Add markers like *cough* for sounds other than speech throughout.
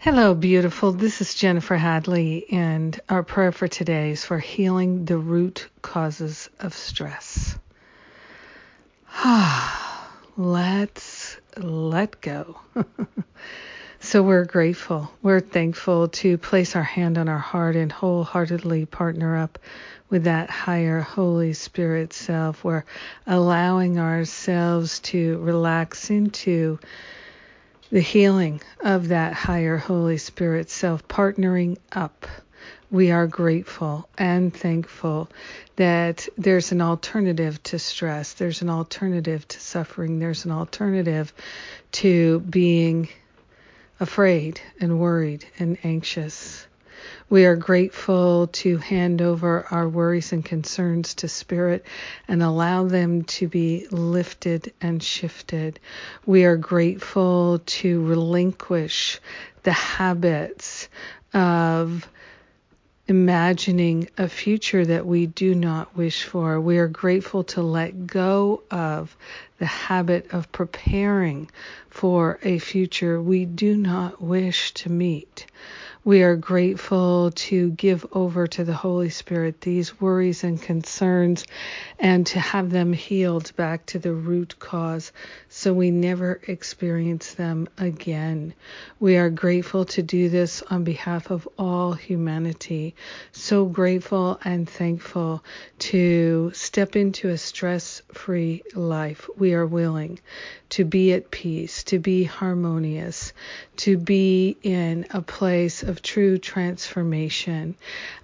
Hello, beautiful. This is Jennifer Hadley, and our prayer for today is for healing the root causes of stress. Ah, *sighs* Let's let go. *laughs* so we're grateful. We're thankful to place our hand on our heart and wholeheartedly partner up with that higher Holy Spirit self. We're allowing ourselves to relax into the healing of that higher Holy Spirit self partnering up. We are grateful and thankful that there's an alternative to stress, there's an alternative to suffering, there's an alternative to being afraid and worried and anxious. We are grateful to hand over our worries and concerns to Spirit and allow them to be lifted and shifted. We are grateful to relinquish the habits of imagining a future that we do not wish for. We are grateful to let go of the habit of preparing for a future we do not wish to meet. We are grateful to give over to the Holy Spirit these worries and concerns and to have them healed back to the root cause so we never experience them again. We are grateful to do this on behalf of all humanity. So grateful and thankful to step into a stress free life. We are willing to be at peace, to be harmonious, to be in a place of true transformation,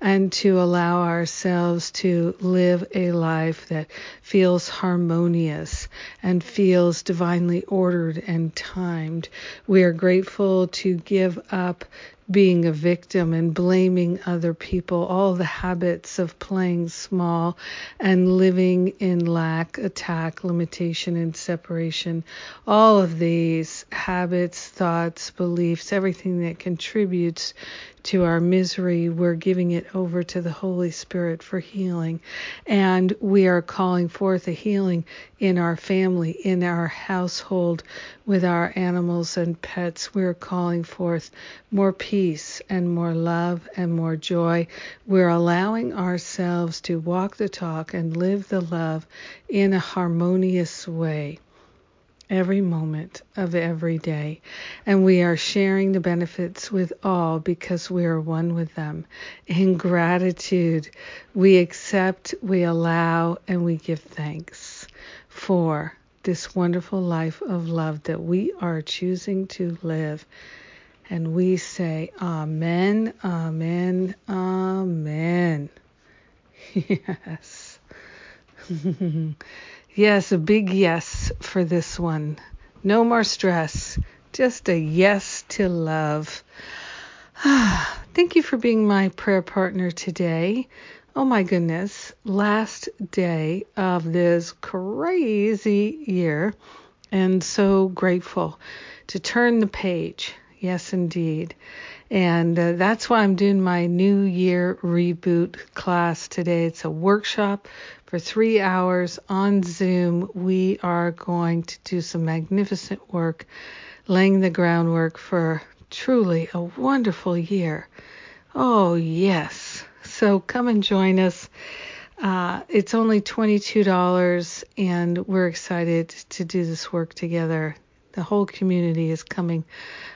and to allow ourselves to live a life that feels harmonious and feels divinely ordered and timed. We are grateful to give up being a victim and blaming other people, all the habits of playing small and living in lack, attack, limitation, and separation, all of these habits, thoughts, beliefs, everything that contributes to our misery, we're giving it over to the Holy Spirit for healing. And we are calling forth a healing in our family, in our household, with our animals and pets. We're calling forth more peace and more love and more joy. We're allowing ourselves to walk the talk and live the love in a harmonious way every moment of every day. And we are sharing the benefits with all because we are one with them. In gratitude, we accept, we allow, and we give thanks for this wonderful life of love that we are choosing to live. And we say, Amen, Amen, Amen. *laughs* Yes. *laughs* Yes, a big yes for this one. No more stress, just a yes to love. *sighs* Thank you for being my prayer partner today. Oh my goodness, last day of this crazy year, and so grateful to turn the page. Yes, indeed. And uh, that's why I'm doing my New Year reboot class today. It's a workshop for three hours on Zoom. We are going to do some magnificent work, laying the groundwork for truly a wonderful year. Oh, yes. So come and join us. Uh, it's only $22, and we're excited to do this work together. The whole community is coming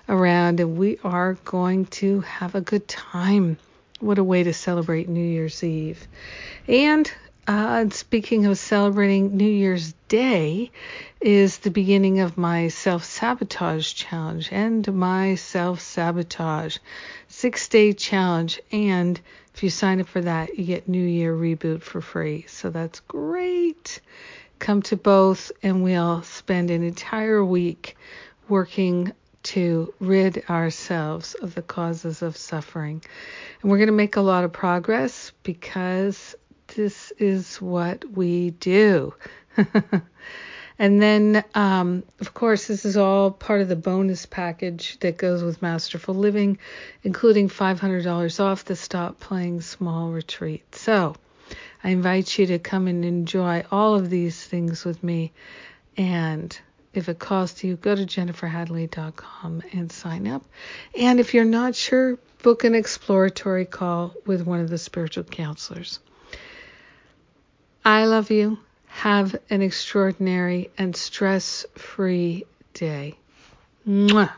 around, and we are going to have a good time. What a way to celebrate New Year's Eve. And uh, speaking of celebrating New Year's Day, is the beginning of my self sabotage challenge and my self sabotage six day challenge. And if you sign up for that, you get New Year Reboot for free. So that's great. Come to both, and we'll spend an entire week working to rid ourselves of the causes of suffering. And we're going to make a lot of progress because this is what we do. *laughs* and then, um, of course, this is all part of the bonus package that goes with Masterful Living, including $500 off the Stop Playing Small retreat. So I invite you to come and enjoy all of these things with me. And If it calls to you, go to jenniferhadley.com and sign up. And if you're not sure, book an exploratory call with one of the spiritual counselors. I love you. Have an extraordinary and stress free day. Mwah.